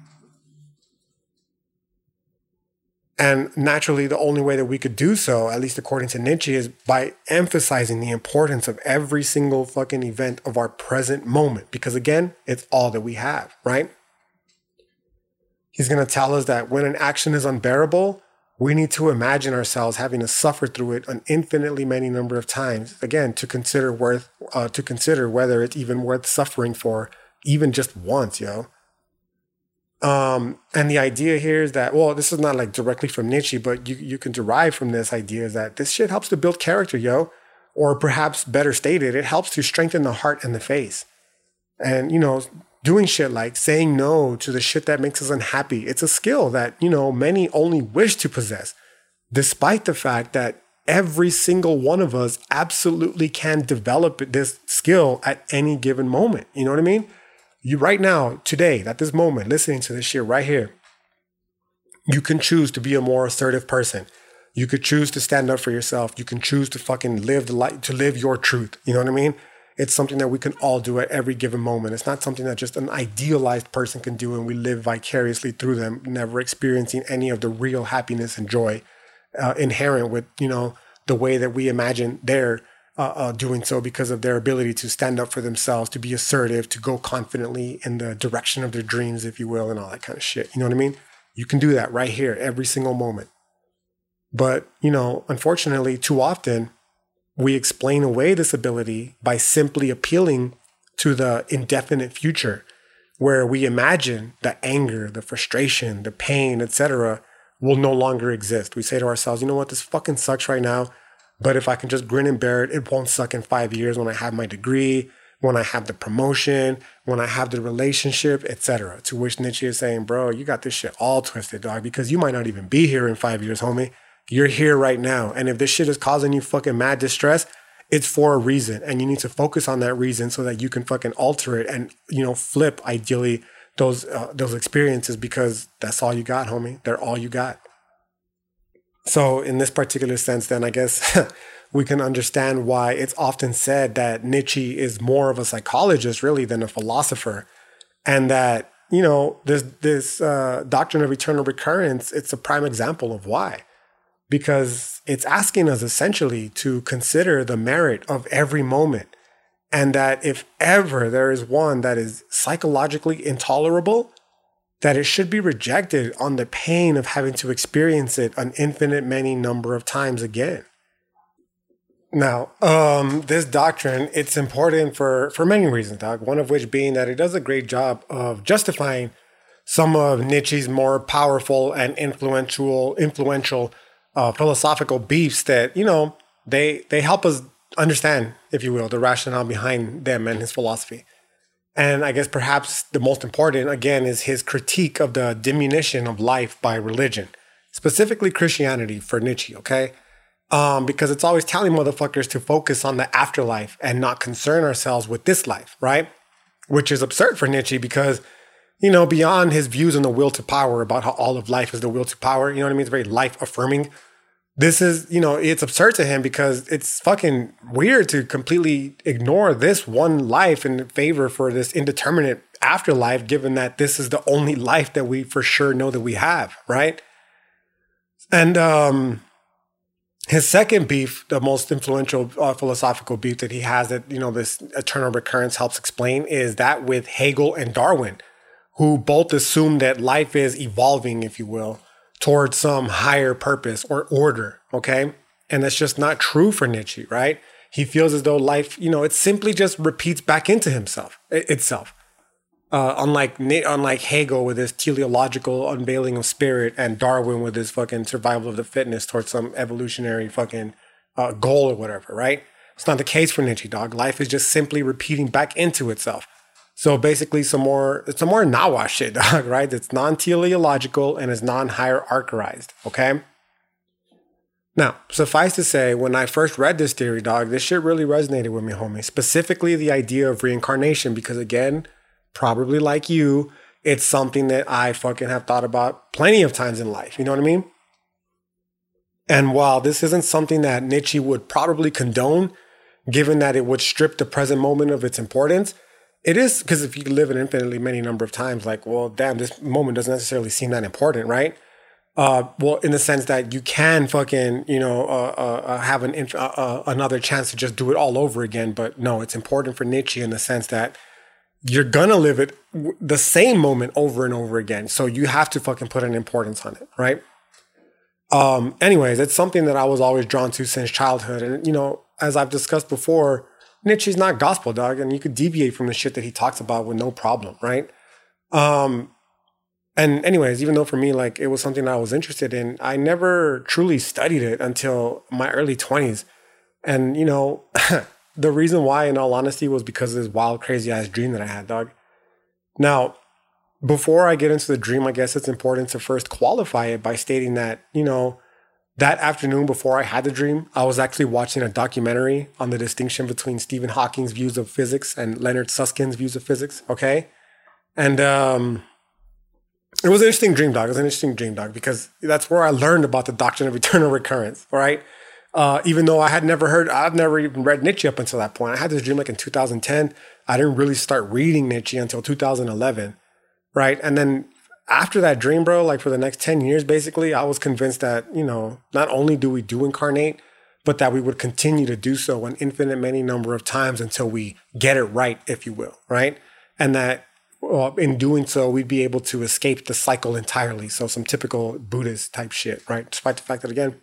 A: And naturally, the only way that we could do so, at least according to Nietzsche, is by emphasizing the importance of every single fucking event of our present moment. Because again, it's all that we have, right? He's going to tell us that when an action is unbearable, we need to imagine ourselves having to suffer through it an infinitely many number of times. Again, to consider worth, uh, to consider whether it's even worth suffering for, even just once, yo. Um, and the idea here is that, well, this is not like directly from Nietzsche, but you, you can derive from this idea is that this shit helps to build character, yo. Or perhaps better stated, it helps to strengthen the heart and the face. And, you know, doing shit like saying no to the shit that makes us unhappy, it's a skill that, you know, many only wish to possess, despite the fact that every single one of us absolutely can develop this skill at any given moment. You know what I mean? You right now, today, at this moment, listening to this shit right here, you can choose to be a more assertive person. You could choose to stand up for yourself. You can choose to fucking live the life, to live your truth. You know what I mean? It's something that we can all do at every given moment. It's not something that just an idealized person can do and we live vicariously through them, never experiencing any of the real happiness and joy uh, inherent with, you know, the way that we imagine their uh, uh, doing so because of their ability to stand up for themselves, to be assertive, to go confidently in the direction of their dreams, if you will, and all that kind of shit. You know what I mean? You can do that right here, every single moment. But, you know, unfortunately, too often we explain away this ability by simply appealing to the indefinite future, where we imagine the anger, the frustration, the pain, etc., will no longer exist. We say to ourselves, you know what, this fucking sucks right now but if I can just grin and bear it, it won't suck in five years when I have my degree, when I have the promotion, when I have the relationship, etc. To which Nietzsche is saying, bro, you got this shit all twisted, dog, because you might not even be here in five years, homie. You're here right now. And if this shit is causing you fucking mad distress, it's for a reason. And you need to focus on that reason so that you can fucking alter it and, you know, flip ideally those uh, those experiences because that's all you got, homie. They're all you got. So, in this particular sense, then I guess we can understand why it's often said that Nietzsche is more of a psychologist, really, than a philosopher, and that you know this this uh, doctrine of eternal recurrence. It's a prime example of why, because it's asking us essentially to consider the merit of every moment, and that if ever there is one that is psychologically intolerable, that it should be rejected on the pain of having to experience it an infinite many number of times again. Now, um, this doctrine, it's important for, for many reasons, dog. One of which being that it does a great job of justifying some of Nietzsche's more powerful and influential influential uh, philosophical beefs that, you know, they they help us understand, if you will, the rationale behind them and his philosophy. And I guess perhaps the most important, again, is his critique of the diminution of life by religion, specifically Christianity for Nietzsche, okay? Um, because it's always telling motherfuckers to focus on the afterlife and not concern ourselves with this life, right? Which is absurd for Nietzsche because, you know, beyond his views on the will to power about how all of life is the will to power, you know what I mean? It's very life affirming this is, you know, it's absurd to him because it's fucking weird to completely ignore this one life in favor for this indeterminate afterlife, given that this is the only life that we for sure know that we have, right? And um, his second beef, the most influential uh, philosophical beef that he has that, you know, this eternal recurrence helps explain is that with Hegel and Darwin, who both assume that life is evolving, if you will towards some higher purpose or order. Okay. And that's just not true for Nietzsche, right? He feels as though life, you know, it simply just repeats back into himself, itself. Uh, unlike unlike Hegel with his teleological unveiling of spirit, and Darwin with his fucking survival of the fittest towards some evolutionary fucking uh, goal or whatever, right? It's not the case for Nietzsche, dog. Life is just simply repeating back into itself. So basically, some more it's some more Nahua shit, dog, right? It's non-teleological and is non-hierarchized. Okay. Now, suffice to say, when I first read this theory, dog, this shit really resonated with me, homie. Specifically, the idea of reincarnation, because again, probably like you, it's something that I fucking have thought about plenty of times in life. You know what I mean? And while this isn't something that Nietzsche would probably condone, given that it would strip the present moment of its importance, it is because if you live an infinitely many number of times, like, well, damn, this moment doesn't necessarily seem that important, right? Uh, well, in the sense that you can fucking, you know, uh, uh, uh have an uh, uh, another chance to just do it all over again. But no, it's important for Nietzsche in the sense that you're gonna live it the same moment over and over again. So you have to fucking put an importance on it, right? Um, anyways, it's something that I was always drawn to since childhood, and you know, as I've discussed before Nietzsche's not gospel, dog, and you could deviate from the shit that he talks about with no problem, right? Um, and anyways, even though for me, like it was something I was interested in, I never truly studied it until my early twenties. And you know, the reason why, in all honesty, was because of this wild, crazy ass dream that I had, dog. Now, before I get into the dream, I guess it's important to first qualify it by stating that, you know, that afternoon before I had the dream, I was actually watching a documentary on the distinction between Stephen Hawking's views of physics and Leonard Susskind's views of physics. Okay. And um, it was an interesting dream, dog. It was an interesting dream, dog, because that's where I learned about the doctrine of eternal recurrence. All right. Uh, even though I had never heard, I've never even read Nietzsche up until that point. I had this dream like in 2010. I didn't really start reading Nietzsche until 2011. Right. And then after that dream, bro, like for the next 10 years, basically, I was convinced that, you know, not only do we do incarnate, but that we would continue to do so an infinite many number of times until we get it right, if you will, right? And that well, in doing so, we'd be able to escape the cycle entirely. So some typical Buddhist type shit, right? Despite the fact that again,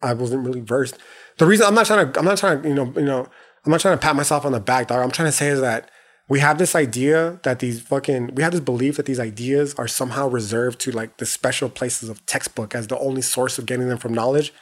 A: I wasn't really versed. The reason I'm not trying to, I'm not trying to, you know, you know, I'm not trying to pat myself on the back, dog. I'm trying to say is that we have this idea that these fucking we have this belief that these ideas are somehow reserved to like the special places of textbook as the only source of getting them from knowledge.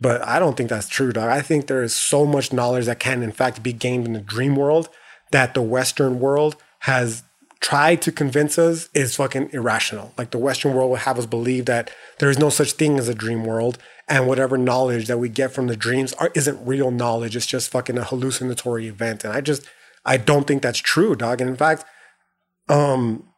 A: But i don't think that's true dog. I think there is so much knowledge that can in fact be gained in the dream world that the western world has tried to convince us is fucking irrational. Like the western world will have us believe that there is no such thing as a dream world and whatever knowledge that we get from the dreams are, isn't real knowledge. It's just fucking a hallucinatory event. And i just I don't think that's true, dog. And in fact, um,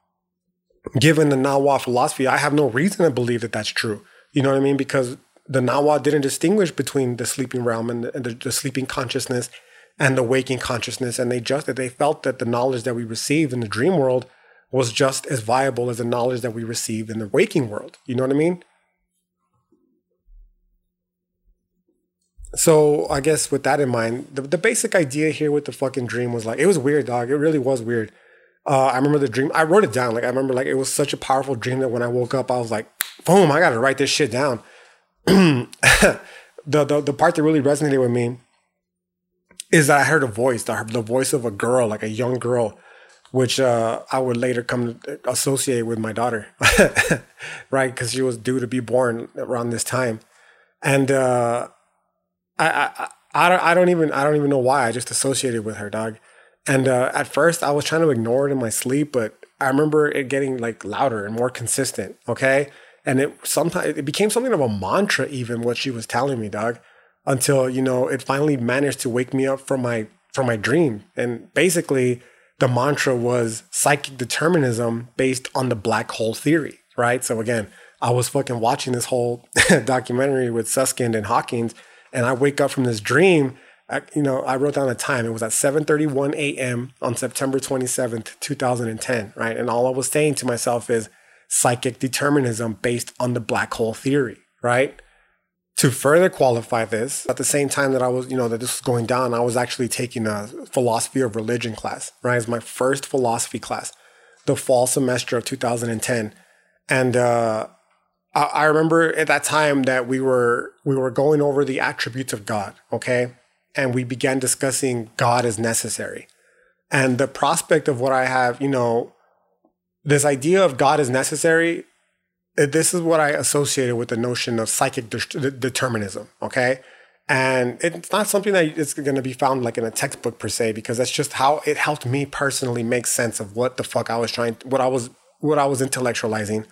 A: given the Nahua philosophy, I have no reason to believe that that's true. You know what I mean? Because the Nahua didn't distinguish between the sleeping realm and the, the, the sleeping consciousness and the waking consciousness, and they just they felt that the knowledge that we received in the dream world was just as viable as the knowledge that we received in the waking world. You know what I mean? So I guess with that in mind, the, the basic idea here with the fucking dream was like it was weird, dog. It really was weird. Uh, I remember the dream. I wrote it down. Like I remember, like it was such a powerful dream that when I woke up, I was like, "Boom! I got to write this shit down." the, the the part that really resonated with me is that I heard a voice, the, the voice of a girl, like a young girl, which uh, I would later come associate with my daughter, right? Because she was due to be born around this time, and uh, I, I I don't, I don't even, I don't even know why. I just associated with her, dog. And uh, at first, I was trying to ignore it in my sleep, but I remember it getting like louder and more consistent. Okay, and it sometimes it became something of a mantra, even what she was telling me, dog. Until you know, it finally managed to wake me up from my from my dream. And basically, the mantra was psychic determinism based on the black hole theory, right? So again, I was fucking watching this whole documentary with Susskind and Hawkins, and I wake up from this dream. I, you know, I wrote down the time. It was at 7:31 a.m. on September 27th, 2010, right? And all I was saying to myself is psychic determinism based on the black hole theory, right? To further qualify this, at the same time that I was, you know, that this was going down, I was actually taking a philosophy of religion class, right? It's my first philosophy class, the fall semester of 2010. And uh, I, remember at that time that we were we were going over the attributes of God, okay? And we began discussing God is necessary. And the prospect of what I have, you know, this idea of God is necessary eh, this is what I associated with the notion of psychic de- determinism. Okay. And it's not something that is going to be found like in a textbook per se, because that's just how it helped me personally make sense of what the fuck I was trying, what I was, what I was intellectualizing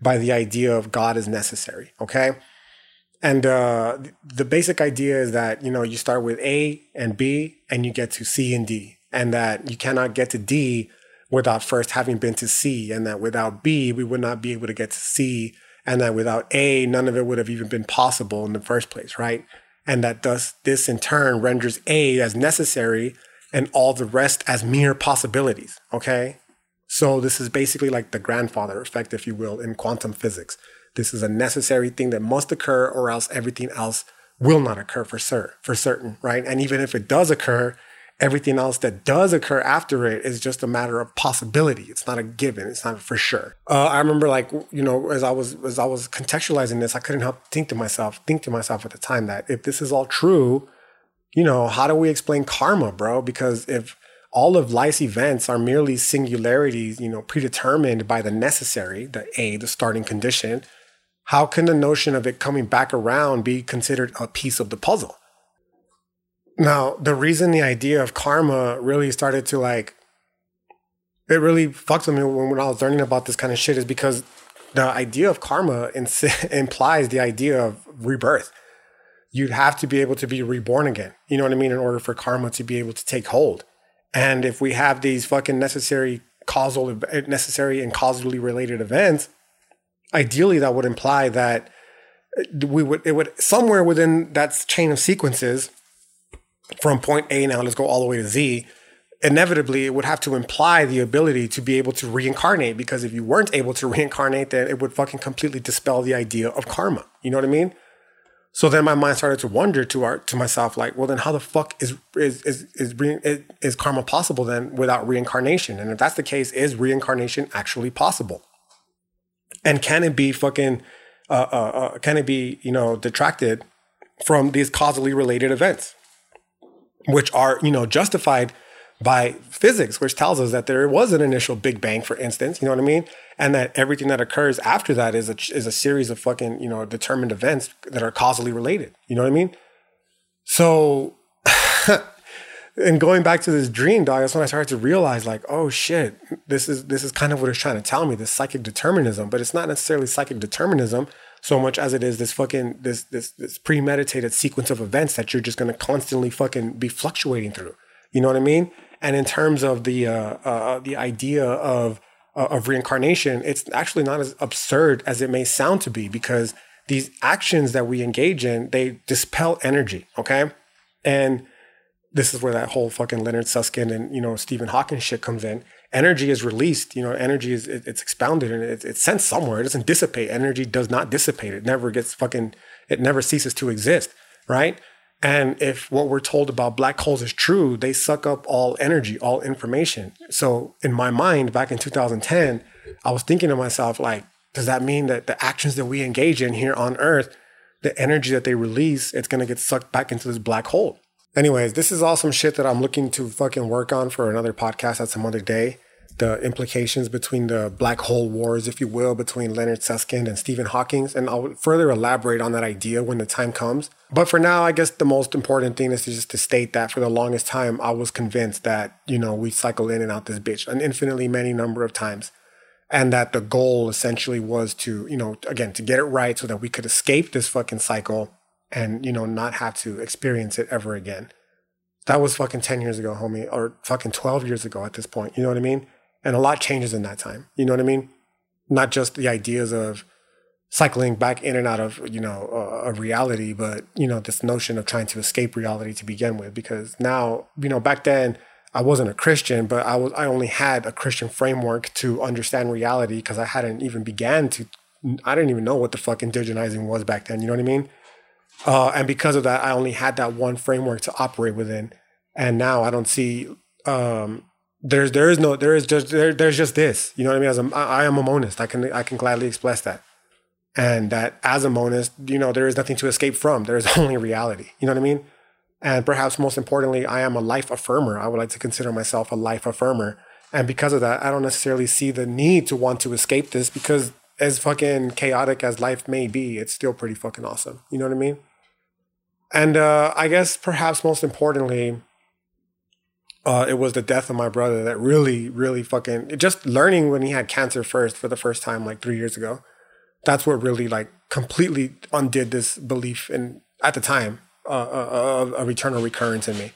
A: by the idea of God is necessary. Okay. And uh, the basic idea is that, you know, you start with A and B and you get to C and D, and that you cannot get to D without first having been to C, and that without B, we would not be able to get to C, and that without A, none of it would have even been possible in the first place, right? And that thus this in turn renders A as necessary and all the rest as mere possibilities, okay? So this is basically like the grandfather effect, if you will, in quantum physics. This is a necessary thing that must occur, or else everything else will not occur for sure, for certain, right? And even if it does occur, everything else that does occur after it is just a matter of possibility. It's not a given. It's not for sure. Uh, I remember, like you know, as I was as I was contextualizing this, I couldn't help think to myself, think to myself at the time that if this is all true, you know, how do we explain karma, bro? Because if all of life's events are merely singularities, you know, predetermined by the necessary, the A, the starting condition, how can the notion of it coming back around be considered a piece of the puzzle? Now, the reason the idea of karma really started to like, it really fucked with me when, when I was learning about this kind of shit is because the idea of karma implies the idea of rebirth. You'd have to be able to be reborn again. You know what I mean? In order for karma to be able to take hold. And if we have these fucking necessary causal, necessary and causally related events, ideally that would imply that we would, it would somewhere within that chain of sequences, from point A now, let's go all the way to Z, inevitably it would have to imply the ability to be able to reincarnate because if you weren't able to reincarnate, then it would fucking completely dispel the idea of karma. You know what I mean? So then my mind started to wonder to our to myself, like, well, then how the fuck is is is is, is, is karma possible then without reincarnation? And if that's the case, is reincarnation actually possible? And can it be fucking uh, uh, uh, can it be you know detracted from these causally related events? which are, you know, justified by physics, which tells us that there was an initial Big Bang, for instance, you know what I mean? And that everything that occurs after that is a, is a series of fucking, you know, determined events that are causally related. You know what I mean? So, and going back to this dream, dog, that's when I started to realize, like, oh shit, this is this is kind of what it's trying to tell me, this psychic determinism, but it's not necessarily psychic determinism so much as it is this fucking this this this premeditated sequence of events that you're just going to constantly fucking be fluctuating through. You know what I mean? And in terms of the uh, uh, the idea of uh, of reincarnation, it's actually not as absurd as it may sound to be because these actions that we engage in they dispel energy. Okay, and this is where that whole fucking Leonard Susskind and you know Stephen Hawking shit comes in. Energy is released you know energy is it, it's expounded and it, it's sent somewhere. It doesn't dissipate. Energy does not dissipate. It never gets fucking it never ceases to exist right and if what we're told about black holes is true they suck up all energy all information. So in my mind back in 2010 i was thinking to myself like does that mean that the actions that we engage in here on earth the energy that they release it's to get sucked back into this black hole? Anyways this is all some shit that i'm looking to fucking work on for another podcast at some other day the implications between the black hole wars, if you will, between Leonard Susskind and Stephen Hawking. And I'll further elaborate on that idea when the time comes. But for now, I guess the most important thing is just to state that for the longest time, I was convinced that, you know, we cycle in and out this bitch an infinitely many number of times. And that the goal essentially was to, you know, again, to get it right so that we could escape this fucking cycle and, you know, not have to experience it ever again. That was fucking 10 years ago, homie, or fucking 12 years ago at this point. You know what I mean? And a lot changes in that time. You know what I mean? Not just the ideas of cycling back in and out of, you know, a, a reality, but, you know, this notion of trying to escape reality to begin with. Because now, you know, back then, I wasn't a Christian, but I was I only had a Christian framework to understand reality because I hadn't even began to I didn't even know what the fuck indigenizing was back then, you know what I mean? Uh, and because of that, I only had that one framework to operate within. And now I don't see um, there's there is no there is just there, there's just this you know what i mean? As a i am a monist i can i can gladly express that. And that as a monist you know there is nothing to escape from there is only reality you know what i mean? And perhaps most importantly i am a life affirmer i would like to consider myself a life affirmer. And because of that i don't necessarily see the need to want to escape this because as fucking chaotic as life may be it's still pretty fucking awesome you know what i mean? And uh, i guess perhaps most importantly uh, it was the death of my brother that really, really fucking just learning when he had cancer first for the first time like three years ago. That's what really like completely undid this belief in at the time uh, uh, of, eternal recurrence in me.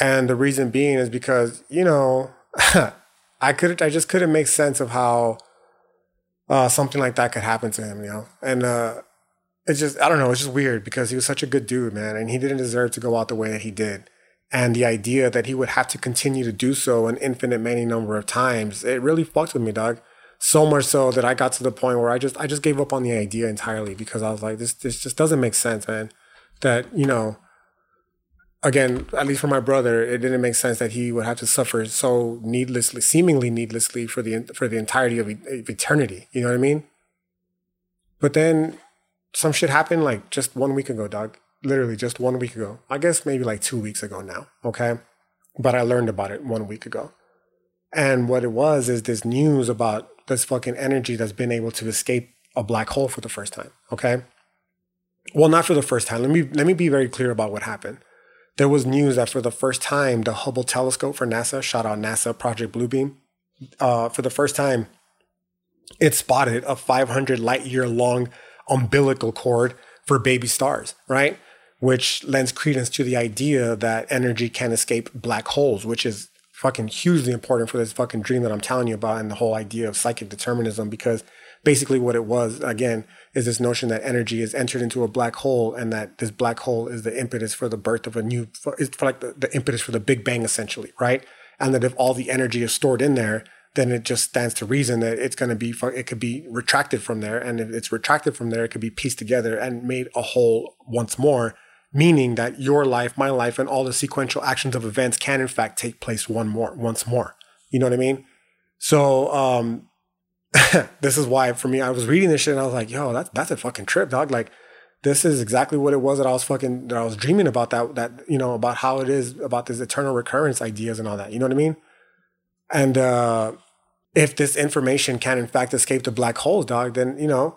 A: And the reason being is because you know I could I just couldn't make sense of how uh, something like that could happen to him, you know, and uh, it's just I don't know, it's just weird because he was such a good dude, man, and he didn't deserve to go out the way that he did and the idea that he would have to continue to do so an infinite many number of times it really fucked with me dog. So much so that i got to the point where i just i just gave up on the idea entirely because i was like this this just doesn't make sense man. That you know again at least for my brother it didn't make sense that he would have to suffer so needlessly seemingly needlessly for the for the entirety of, of eternity. You know what i mean? But then some shit happened like just one week ago dog literally just one week ago. I guess maybe like two weeks ago now. Okay. But I learned about it one week ago. And what it was is this news about this fucking energy that's been able to escape a black hole for the first time. Okay. Well, not for the first time. Let me let me be very clear about what happened. There was news that for the first time, the Hubble telescope for NASA, shout out NASA, Project Bluebeam, uh, for the first time, it spotted a 500 light year long umbilical cord for baby stars, right? Which lends credence to the idea that energy can escape black holes, which is fucking hugely important for this fucking dream that I'm telling you about and the whole idea of psychic determinism because basically what it was again is this notion that energy is entered into a black hole and that this black hole is the impetus for the birth of a new it's like the, the impetus for the big bang essentially right? And that if all the energy is stored in there then it just stands to reason that it's going to be it could be retracted from there. And if it's retracted from there it could be pieced together and made a whole once more meaning that your life, my life, and all the sequential actions of events can in fact take place one more, once more. You know what I mean? So um, this is why for me, I was reading this shit and I was like, yo, that's that's a fucking trip, dog. Like, this is exactly what it was that I was fucking that I was dreaming about that that you know about how it is about this eternal recurrence ideas and all that. You know what I mean? And uh, if this information can in fact escape the black holes, dog, then you know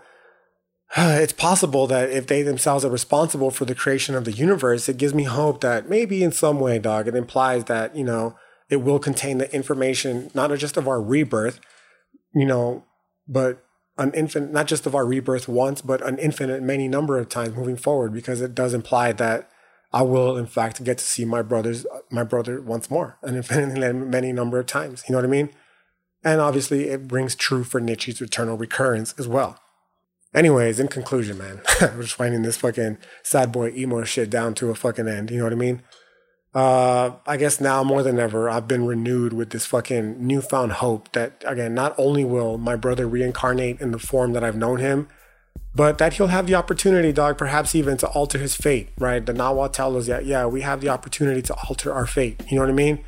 A: it's possible that if they themselves are responsible for the creation of the universe, it gives me hope that maybe in some way, dog, it implies that, you know, it will contain the information, not just of our rebirth, you know, but an infinite, not just of our rebirth once, but an infinite many number of times moving forward, because it does imply that I will, in fact, get to see my brothers, my brother once more, an infinite many number of times. You know what I mean? And obviously, it brings true for Nietzsche's eternal recurrence as well. Anyways, in conclusion, man, we're just finding this fucking sad boy emo shit down to a fucking end. You know what I mean? Uh, I guess now more than ever, I've been renewed with this fucking newfound hope that, again, not only will my brother reincarnate in the form that I've known him, but that he'll have the opportunity, dog, perhaps even to alter his fate, right? The Nahua tell us that, yeah, we have the opportunity to alter our fate. You know what I mean?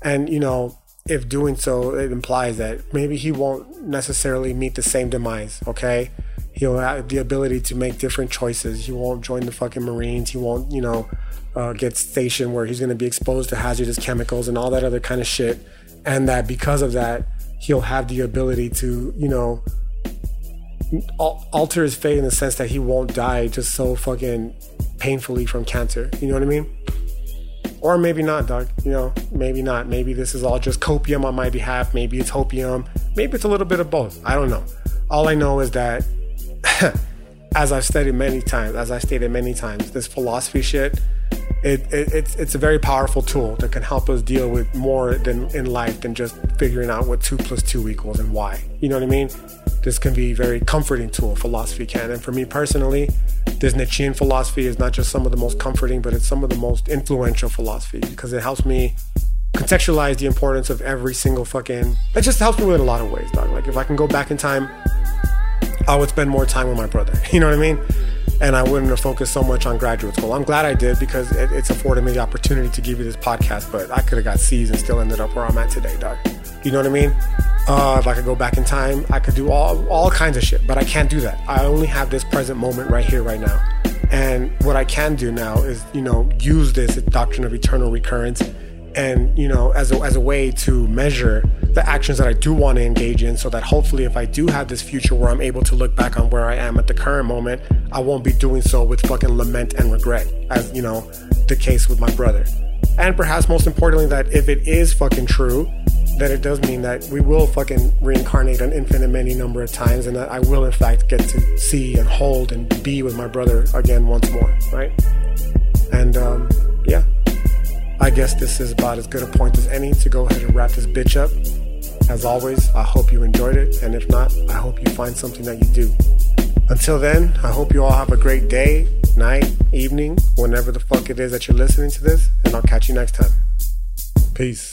A: And, you know, if doing so, it implies that maybe he won't necessarily meet the same demise, okay? He'll have the ability to make different choices. He won't join the fucking Marines. He won't, you know, uh, get stationed where he's going to be exposed to hazardous chemicals and all that other kind of shit. And that because of that, he'll have the ability to, you know, alter his fate in the sense that he won't die just so fucking painfully from cancer. You know what I mean? Or maybe not, dog. You know, maybe not. Maybe this is all just copium on my behalf. Maybe it's hopium. Maybe it's a little bit of both. I don't know. All I know is that, as I've studied many times, as I stated many times, this philosophy shit, it, it, it's it's a very powerful tool that can help us deal with more than in life than just figuring out what two plus two equals and why. You know what I mean? This can be a very comforting tool. Philosophy can, and for me personally, this Nietzschean philosophy is not just some of the most comforting, but it's some of the most influential philosophy because it helps me contextualize the importance of every single fucking. It just helps me with a lot of ways, dog. Like if I can go back in time, I would spend more time with my brother. You know what I mean? And I wouldn't have focused so much on graduate school. I'm glad I did because it, it's afforded me the opportunity to give you this podcast. But I could have got C's and still ended up where I'm at today, dog. You know what I mean? Uh, if I could go back in time, I could do all all kinds of shit, but I can't do that. I only have this present moment right here, right now. And what I can do now is, you know, use this doctrine of eternal recurrence, and you know, as a, as a way to measure the actions that I do want to engage in, so that hopefully, if I do have this future where I'm able to look back on where I am at the current moment, I won't be doing so with fucking lament and regret, as you know, the case with my brother. And perhaps most importantly, that if it is fucking true, that it does mean that we will fucking reincarnate an infinite many number of times and that I will in fact get to see and hold and be with my brother again once more, right? And um, yeah, I guess this is about as good a point as any to go ahead and wrap this bitch up. As always, I hope you enjoyed it, and if not, I hope you find something that you do. Until then, I hope you all have a great day, night, evening, whenever the fuck it is that you're listening to this, and I'll catch you next time. Peace.